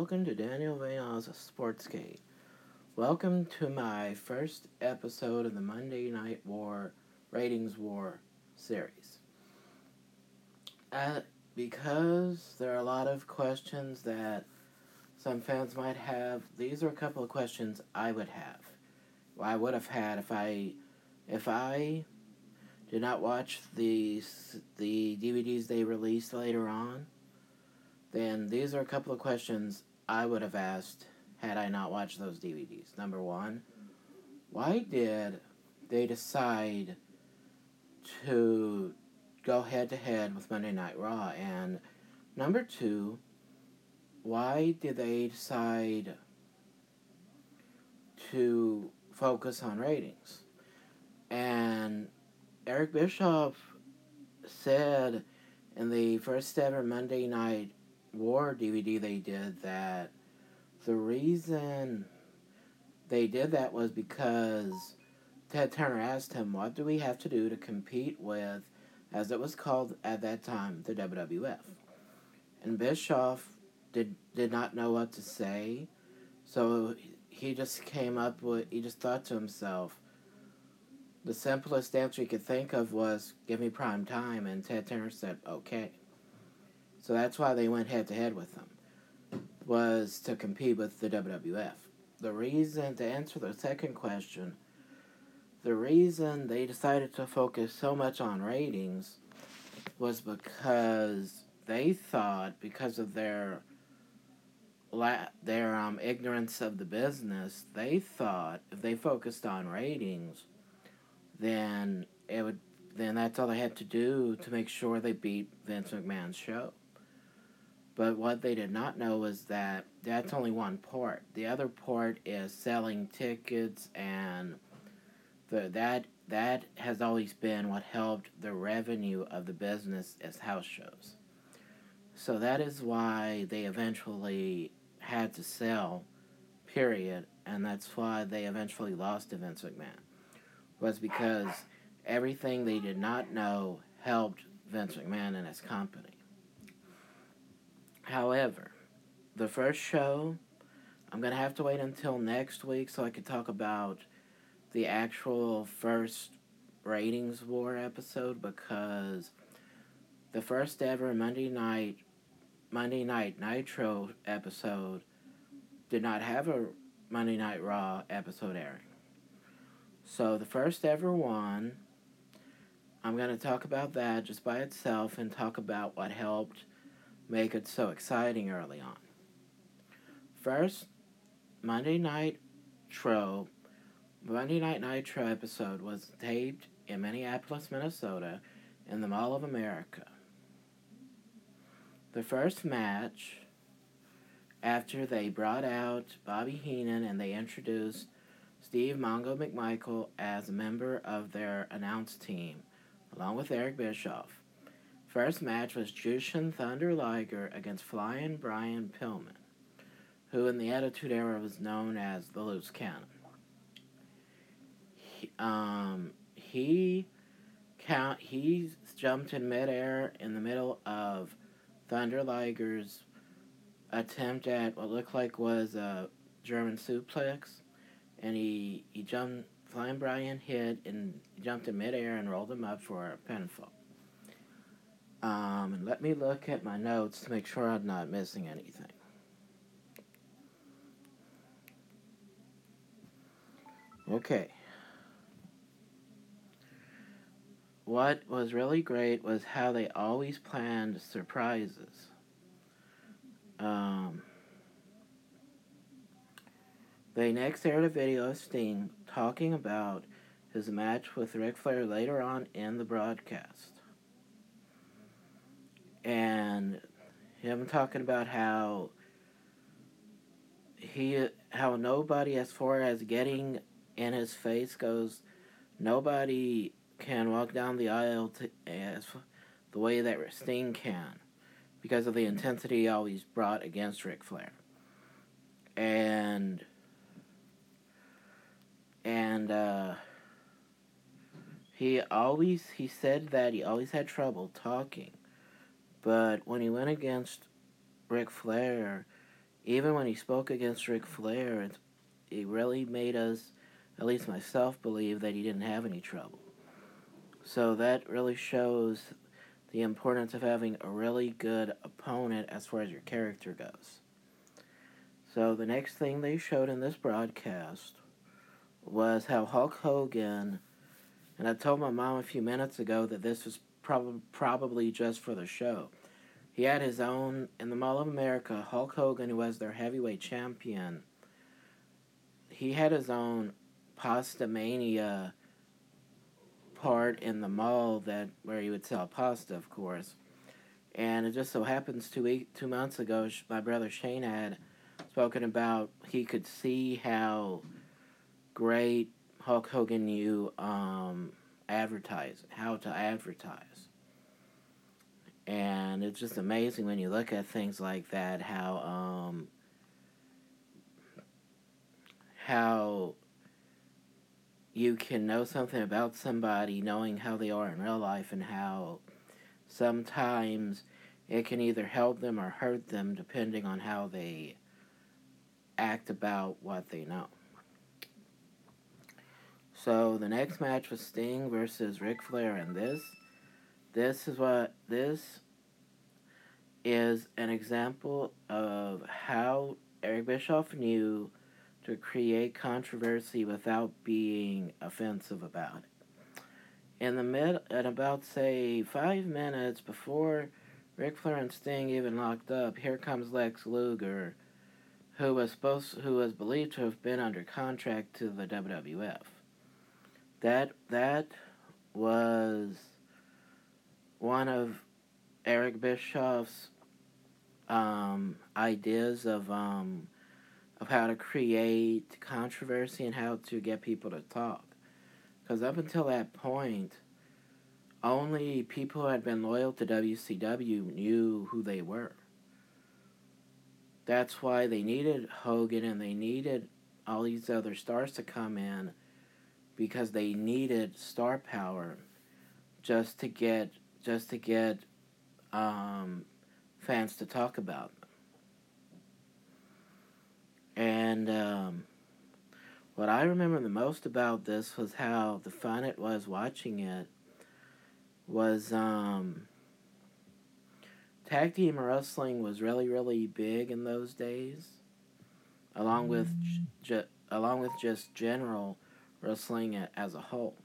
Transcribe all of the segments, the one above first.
welcome to Daniel Vail's Sportsgate. Welcome to my first episode of the Monday Night War Ratings War series. Uh, because there are a lot of questions that some fans might have, these are a couple of questions I would have. I would have had if I if I did not watch the the DVDs they released later on then these are a couple of questions I would have asked had I not watched those DVDs. Number one, why did they decide to go head to head with Monday Night Raw? And number two, why did they decide to focus on ratings? And Eric Bischoff said in the first ever Monday Night War DVD they did that the reason they did that was because Ted Turner asked him, What do we have to do to compete with, as it was called at that time, the WWF? And Bischoff did, did not know what to say, so he just came up with, he just thought to himself, the simplest answer he could think of was, Give me prime time, and Ted Turner said, Okay. So that's why they went head to head with them, was to compete with the WWF. The reason, to answer the second question, the reason they decided to focus so much on ratings was because they thought, because of their la- their um, ignorance of the business, they thought if they focused on ratings, then it would then that's all they had to do to make sure they beat Vince McMahon's show. But what they did not know was that that's only one part. The other part is selling tickets and the that that has always been what helped the revenue of the business as house shows. So that is why they eventually had to sell, period, and that's why they eventually lost to Vince McMahon. Was because everything they did not know helped Vince McMahon and his company. However, the first show, I'm going to have to wait until next week so I can talk about the actual first ratings war episode because the first ever Monday night Monday night Nitro episode did not have a Monday Night Raw episode airing. So the first ever one, I'm going to talk about that just by itself and talk about what helped make it so exciting early on. First, Monday Night Tro, Monday Night Nitro episode was taped in Minneapolis, Minnesota, in the Mall of America. The first match, after they brought out Bobby Heenan and they introduced Steve Mongo McMichael as a member of their announce team, along with Eric Bischoff. First match was Jushin Thunder Liger against Flying Brian Pillman, who in the Attitude Era was known as the Loose Cannon. He, um, he count he jumped in midair in the middle of Thunder Liger's attempt at what looked like was a German suplex, and he he jumped. Flying Brian hit and jumped in midair and rolled him up for a pinfall. Um, and let me look at my notes to make sure I'm not missing anything. Okay. What was really great was how they always planned surprises. Um, they next aired a video of Sting talking about his match with Ric Flair later on in the broadcast and him talking about how he how nobody as far as getting in his face goes nobody can walk down the aisle to, as the way that Sting can because of the intensity he always brought against Ric Flair. And and uh, he always he said that he always had trouble talking but when he went against Ric Flair, even when he spoke against Ric Flair, it, it really made us, at least myself, believe that he didn't have any trouble. So that really shows the importance of having a really good opponent as far as your character goes. So the next thing they showed in this broadcast was how Hulk Hogan, and I told my mom a few minutes ago that this was prob- probably just for the show. He had his own, in the Mall of America, Hulk Hogan, who was their heavyweight champion, he had his own Pasta Mania part in the mall that where he would sell pasta, of course. And it just so happens two week, two months ago, my brother Shane had spoken about he could see how great Hulk Hogan knew um, advertise, how to advertise. And it's just amazing when you look at things like that, how um, how you can know something about somebody knowing how they are in real life and how sometimes it can either help them or hurt them depending on how they act about what they know. So the next match was Sting versus Ric Flair and this this is what this is an example of how Eric Bischoff knew to create controversy without being offensive about it. In the mid, at about say five minutes before Ric Flair and Sting even locked up, here comes Lex Luger, who was supposed, who was believed to have been under contract to the WWF. That that was one of Eric Bischoff's um, ideas of um, of how to create controversy and how to get people to talk. Because up until that point, only people who had been loyal to WCW knew who they were. That's why they needed Hogan and they needed all these other stars to come in because they needed star power just to get just to get um, fans to talk about and um, what I remember the most about this was how the fun it was watching it was um, tag team wrestling was really really big in those days, along with ju- along with just general wrestling as a whole.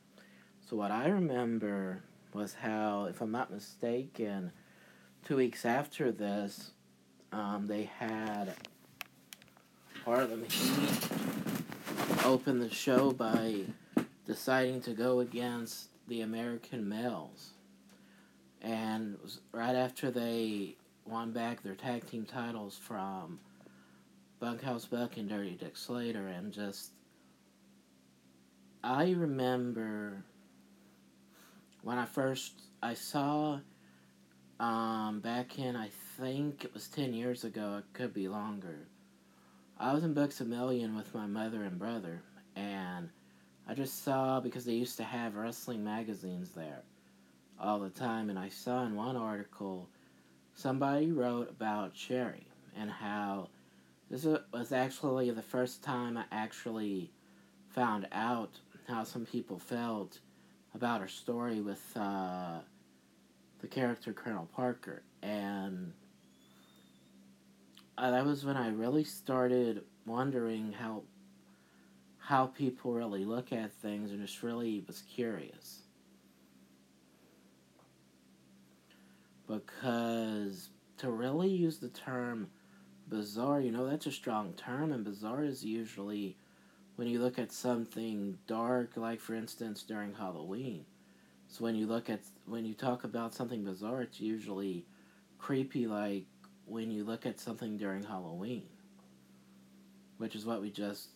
So what I remember was how, if I'm not mistaken, two weeks after this, um, they had Harlem Heat open the show by deciding to go against the American Males. And right after they won back their tag team titles from Bunkhouse Buck and Dirty Dick Slater, and just. I remember when I first I saw um, back in I think it was ten years ago, it could be longer. I was in Books a Million with my mother and brother, and I just saw because they used to have wrestling magazines there all the time, and I saw in one article somebody wrote about Sherri and how this was actually the first time I actually found out how some people felt about her story with uh, the character Colonel Parker, and that was when I really started wondering how how people really look at things and just really was curious. Because to really use the term bizarre, you know, that's a strong term, and bizarre is usually when you look at something dark, like for instance during Halloween. So when you look at when you talk about something bizarre, it's usually creepy, like when you look at something during Halloween, which is what we just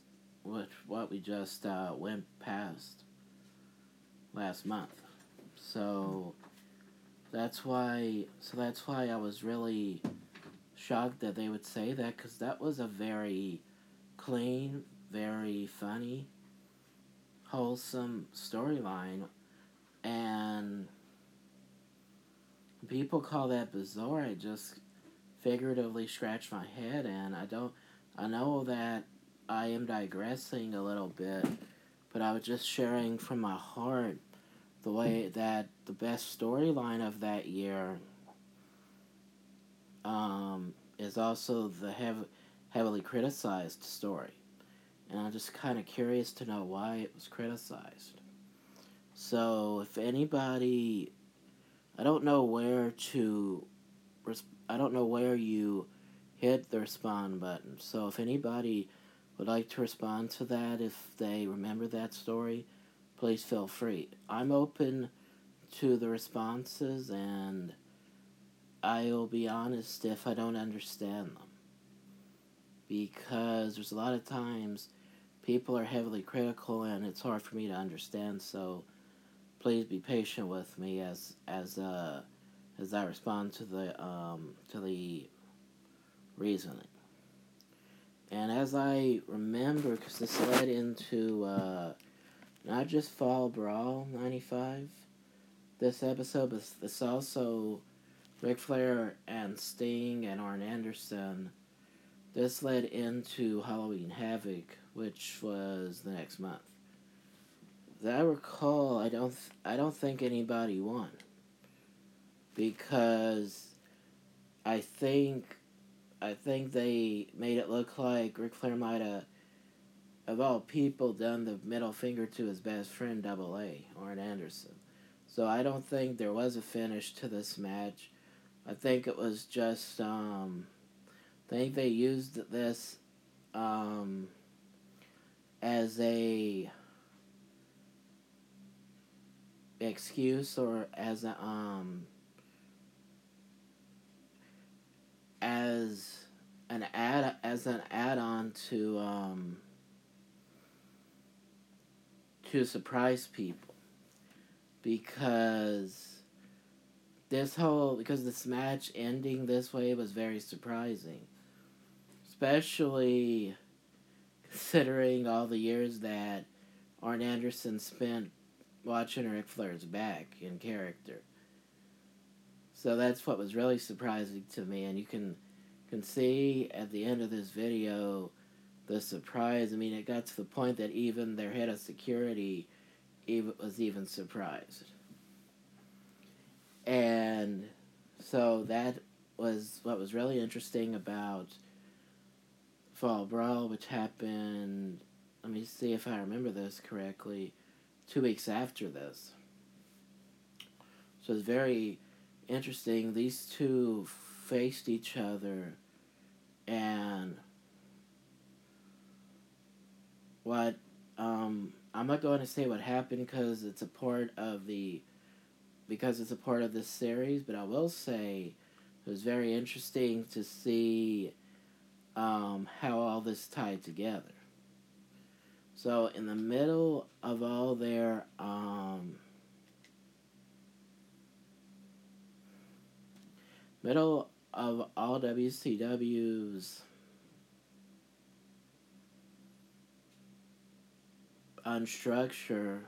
which what we just uh, went past last month. So that's why so that's why I was really shocked that they would say that because that was a very clean, very funny, wholesome storyline, and people call that bizarre. I just figuratively scratch my head, and I don't. I know that I am digressing a little bit, but I was just sharing from my heart the way that the best storyline of that year um, is also the heavily criticized story. And I'm just kind of curious to know why it was criticized. So, if anybody, I don't know where to, I don't know where you hit the respond button. So, if anybody would like to respond to that, if they remember that story, please feel free. I'm open to the responses and I'll be honest if I don't understand them. Because there's a lot of times people are heavily critical and it's hard for me to understand, so please be patient with me as as uh as I respond to the um to the reasoning. And as I remember, because this led into uh, not just Fall Brawl 95, this episode, but this also Ric Flair and Sting and Arn Anderson. This led into Halloween Havoc, which was the next month. That I recall, I don't, th- I don't think anybody won because I think, I think they made it look like Ric Flair might have, of all people, done the middle finger to his best friend, Double A, Arn Anderson. So I don't think there was a finish to this match. I think it was just um, I think they used this um, as a excuse or as a um, as an add as an add-on to um, to surprise people. Because this whole because this match ending this way was very surprising, especially considering all the years that Arn Anderson spent watching Ric Flair's back in character. So that's what was really surprising to me, and you can can see at the end of this video the surprise. I mean, it got to the point that even their head of security even was even surprised. And so that was what was really interesting about Fall Brawl, which happened, let me see if I remember this correctly, two weeks after this. So it's very interesting. These two faced each other and what um, I'm not going to say what happened because it's a part of the because it's a part of this series, but I will say it was very interesting to see um, how all this tied together. So, in the middle of all their um, middle of all WCW's unstructure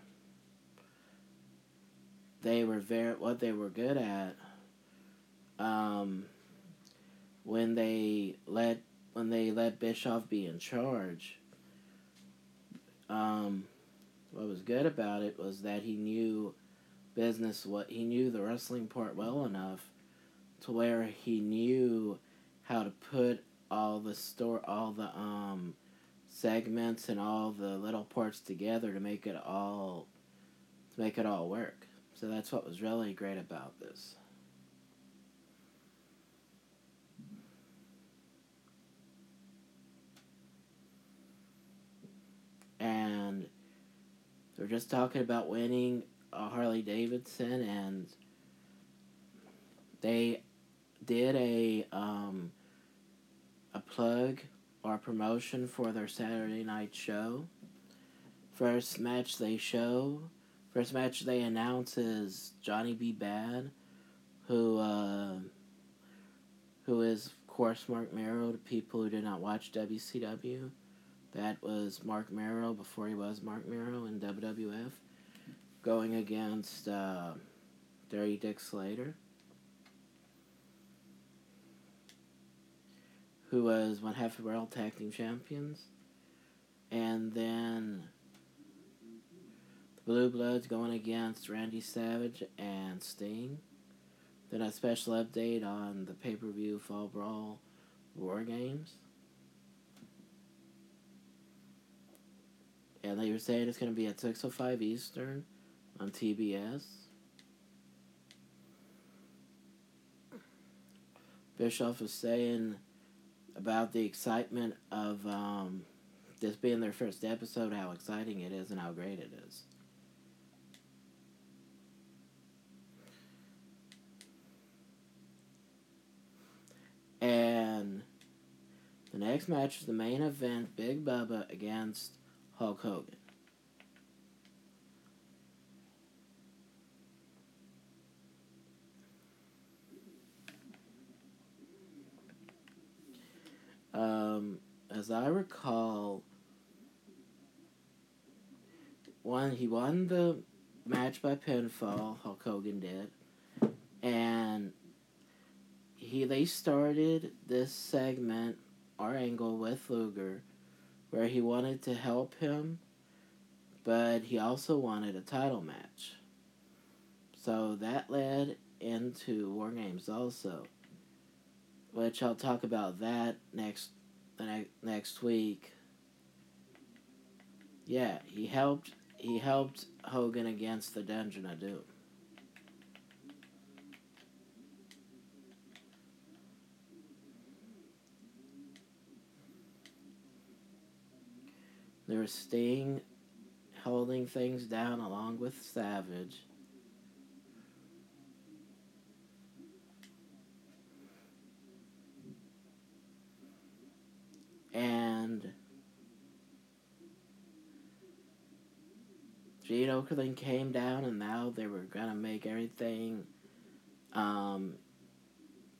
they were very what they were good at. Um, when they let when they let Bischoff be in charge, um, what was good about it was that he knew business what he knew the wrestling part well enough to where he knew how to put all the store all the um segments and all the little parts together to make it all to make it all work. So that's what was really great about this. And they're just talking about winning a Harley Davidson, and they did a um, a plug or promotion for their Saturday night show. First match they show First match they announce is Johnny B. Bad, who uh, who is of course Mark Mero to people who did not watch WCW. That was Mark Mero before he was Mark Mero in WWF, going against uh, Dirty Dick Slater. who was one half of World Tag Team Champions. And then the Blue Bloods going against Randy Savage and Sting. Then a special update on the pay per view Fall Brawl War Games. And they were saying it's going to be at 6.05 Eastern on TBS. Bischoff was saying about the excitement of um, this being their first episode, how exciting it is and how great it is. And the next match is the main event Big Bubba against Hulk Hogan. Um, as I recall, one he won the match by pinfall. Hulk Hogan did, and he they started this segment or angle with Luger, where he wanted to help him, but he also wanted a title match. So that led into War Games also which I'll talk about that next next week. Yeah, he helped he helped Hogan against the Dungeon of Doom. There was Sting holding things down along with Savage. and Gene Okerlund came down, and now they were gonna make everything um,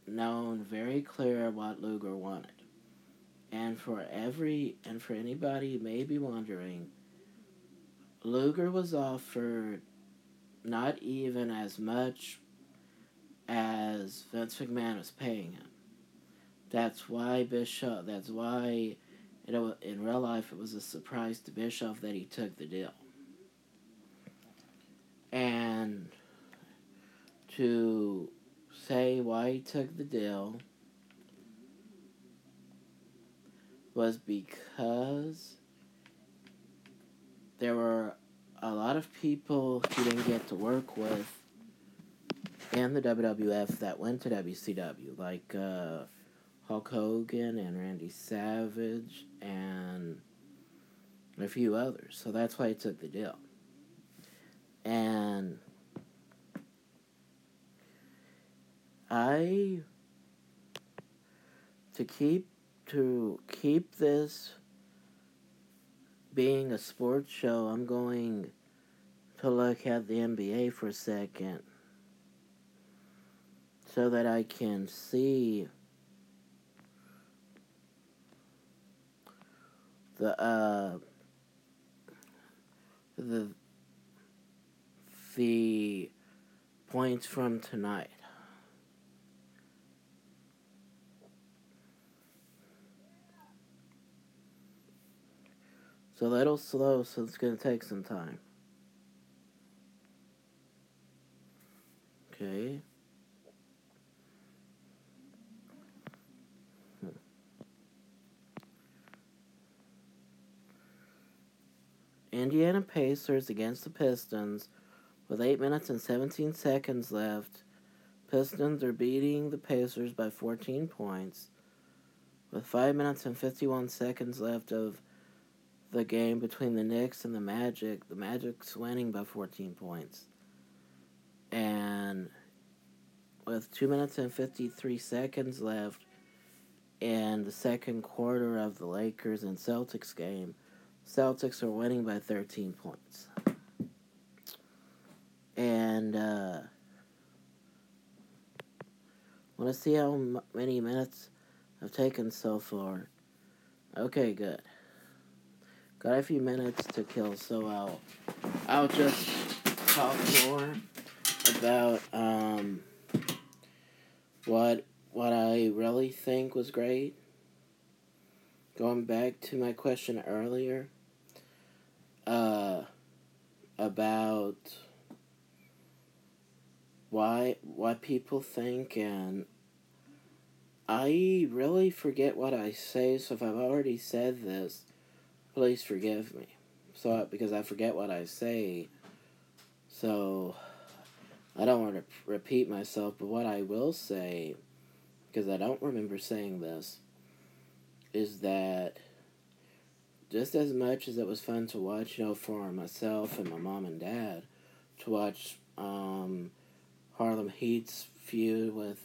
known very clear what Luger wanted. And for every and for anybody who may be wondering, Luger was offered not even as much as Vince McMahon was paying him. That's why Bischoff. That's why, you know, in real life, it was a surprise to Bischoff that he took the deal. And to say why he took the deal was because there were a lot of people he didn't get to work with in the WWF that went to WCW, like. Uh, Hulk Hogan and Randy Savage and a few others. So that's why he took the deal. And I to keep to keep this being a sports show, I'm going to look at the NBA for a second so that I can see the uh the the points from tonight. So a little slow, so it's going to take some time. Okay. Hmm. Indiana Pacers against the Pistons with 8 minutes and 17 seconds left. Pistons are beating the Pacers by 14 points with 5 minutes and 51 seconds left of the game between the Knicks and the Magic. The Magic's winning by 14 points. And with 2 minutes and 53 seconds left in the second quarter of the Lakers and Celtics game, Celtics are winning by 13 points. And uh, want to see how many minutes I've taken so far. Okay, good. Got a few minutes to kill, so I'll I'll just talk more about um, what what I really think was great. Going back to my question earlier uh, about why what people think and I really forget what I say, so if I've already said this, please forgive me. So because I forget what I say, so I don't want to repeat myself. But what I will say, because I don't remember saying this, is that just as much as it was fun to watch, you know, for myself and my mom and dad, to watch um, Harlem Heat's feud with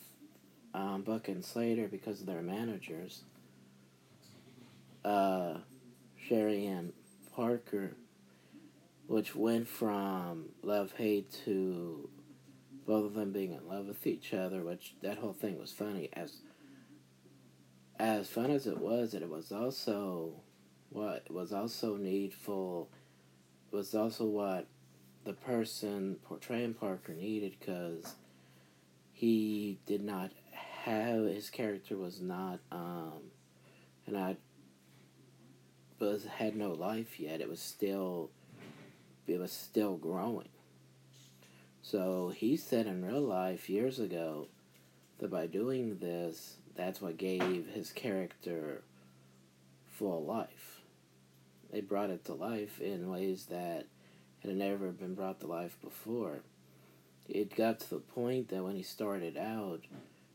um, Buck and Slater because of their managers. Uh, Sherri and Parker, which went from love hate to both of them being in love with each other, which that whole thing was funny. As as fun as it was, it was also what was also needful was also what the person portraying Parker needed because he did not have his character was not um and I was had no life yet. It was still it was still growing. So he said in real life years ago that by doing this, that's what gave his character full life. They brought it to life in ways that had never been brought to life before. It got to the point that when he started out,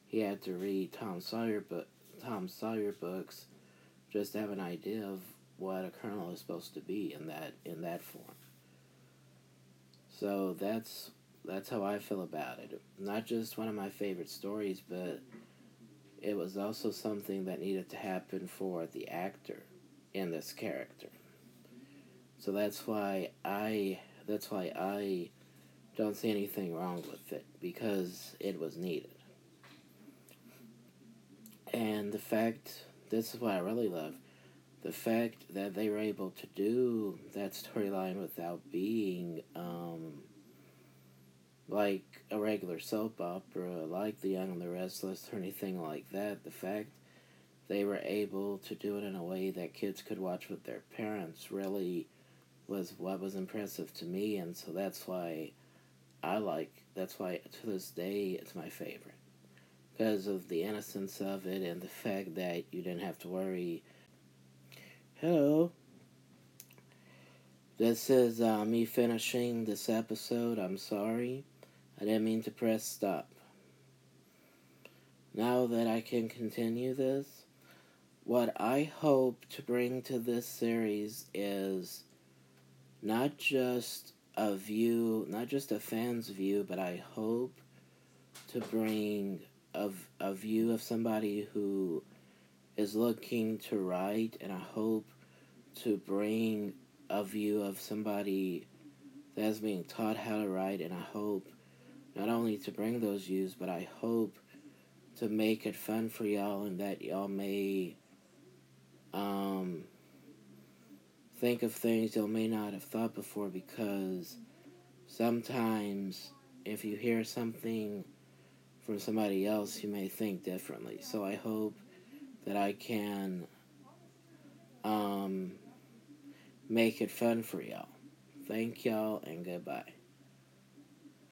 he had to read Tom Sawyer book, Tom Sawyer books, just to have an idea of what a colonel is supposed to be in that in that form. So that's that's how I feel about it. Not just one of my favorite stories, but it was also something that needed to happen for the actor in this character. So that's why I that's why I don't see anything wrong with it because it was needed. And the fact, this is what I really love, the fact that they were able to do that storyline without being um, like a regular soap opera, like The Young and the Restless, or anything like that. The fact they were able to do it in a way that kids could watch with their parents really was what was impressive to me, and so that's why I like. That's why to this day it's my favorite because of the innocence of it and the fact that you didn't have to worry. Hello. This is uh, me finishing this episode. I'm sorry. I didn't mean to press stop. Now that I can continue this, what I hope to bring to this series is not just a view, not just a fan's view, but I hope to bring of a view of somebody who is looking to write, and I hope to bring a view of somebody that's being taught how to write, and I hope not only to bring those views, but I hope to make it fun for y'all and that y'all may um, think of things y'all may not have thought before because sometimes if you hear something from somebody else, you may think differently. So I hope that I can um, make it fun for y'all. Thank y'all and goodbye.